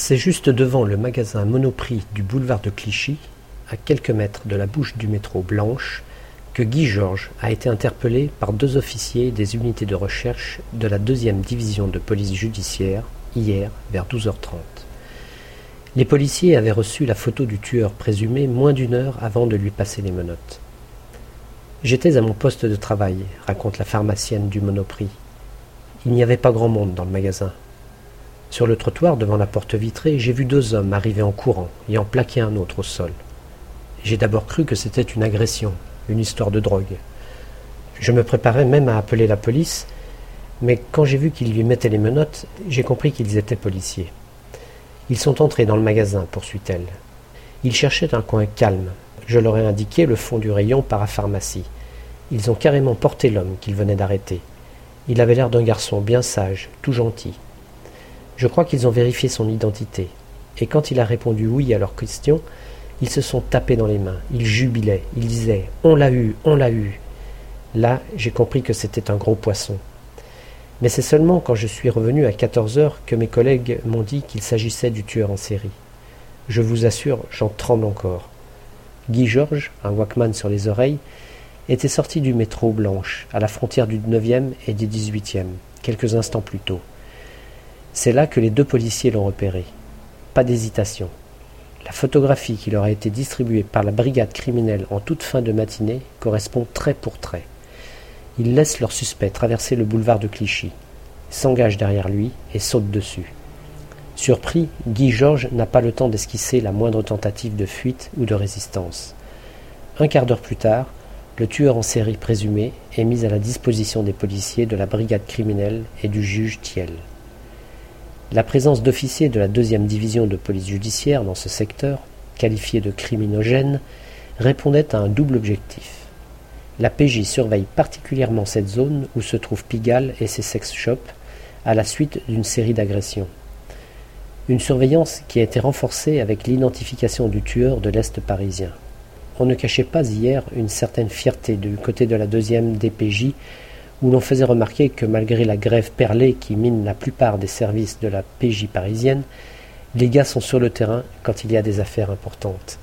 C'est juste devant le magasin Monoprix du boulevard de Clichy, à quelques mètres de la bouche du métro Blanche, que Guy Georges a été interpellé par deux officiers des unités de recherche de la deuxième division de police judiciaire hier vers 12h30. Les policiers avaient reçu la photo du tueur présumé moins d'une heure avant de lui passer les menottes. J'étais à mon poste de travail, raconte la pharmacienne du Monoprix. Il n'y avait pas grand monde dans le magasin. Sur le trottoir devant la porte vitrée, j'ai vu deux hommes arriver en courant et en plaquer un autre au sol. J'ai d'abord cru que c'était une agression, une histoire de drogue. Je me préparais même à appeler la police, mais quand j'ai vu qu'ils lui mettaient les menottes, j'ai compris qu'ils étaient policiers. Ils sont entrés dans le magasin, poursuit-elle. Ils cherchaient un coin calme. Je leur ai indiqué le fond du rayon parapharmacie. Ils ont carrément porté l'homme qu'ils venaient d'arrêter. Il avait l'air d'un garçon bien sage, tout gentil. Je crois qu'ils ont vérifié son identité. Et quand il a répondu oui à leurs questions, ils se sont tapés dans les mains, ils jubilaient, ils disaient On l'a eu, on l'a eu. Là, j'ai compris que c'était un gros poisson. Mais c'est seulement quand je suis revenu à 14 heures que mes collègues m'ont dit qu'il s'agissait du tueur en série. Je vous assure, j'en tremble encore. Guy Georges, un Walkman sur les oreilles, était sorti du métro Blanche, à la frontière du 9e et du 18e, quelques instants plus tôt. C'est là que les deux policiers l'ont repéré. Pas d'hésitation. La photographie qui leur a été distribuée par la brigade criminelle en toute fin de matinée correspond trait pour trait. Ils laissent leur suspect traverser le boulevard de Clichy, s'engagent derrière lui et sautent dessus. Surpris, Guy Georges n'a pas le temps d'esquisser la moindre tentative de fuite ou de résistance. Un quart d'heure plus tard, le tueur en série présumé est mis à la disposition des policiers de la brigade criminelle et du juge Thiel. La présence d'officiers de la deuxième division de police judiciaire dans ce secteur, qualifié de criminogène, répondait à un double objectif. La PJ surveille particulièrement cette zone où se trouvent Pigalle et ses sex shops à la suite d'une série d'agressions. Une surveillance qui a été renforcée avec l'identification du tueur de l'Est parisien. On ne cachait pas hier une certaine fierté du côté de la deuxième DPJ où l'on faisait remarquer que malgré la grève perlée qui mine la plupart des services de la PJ parisienne, les gars sont sur le terrain quand il y a des affaires importantes.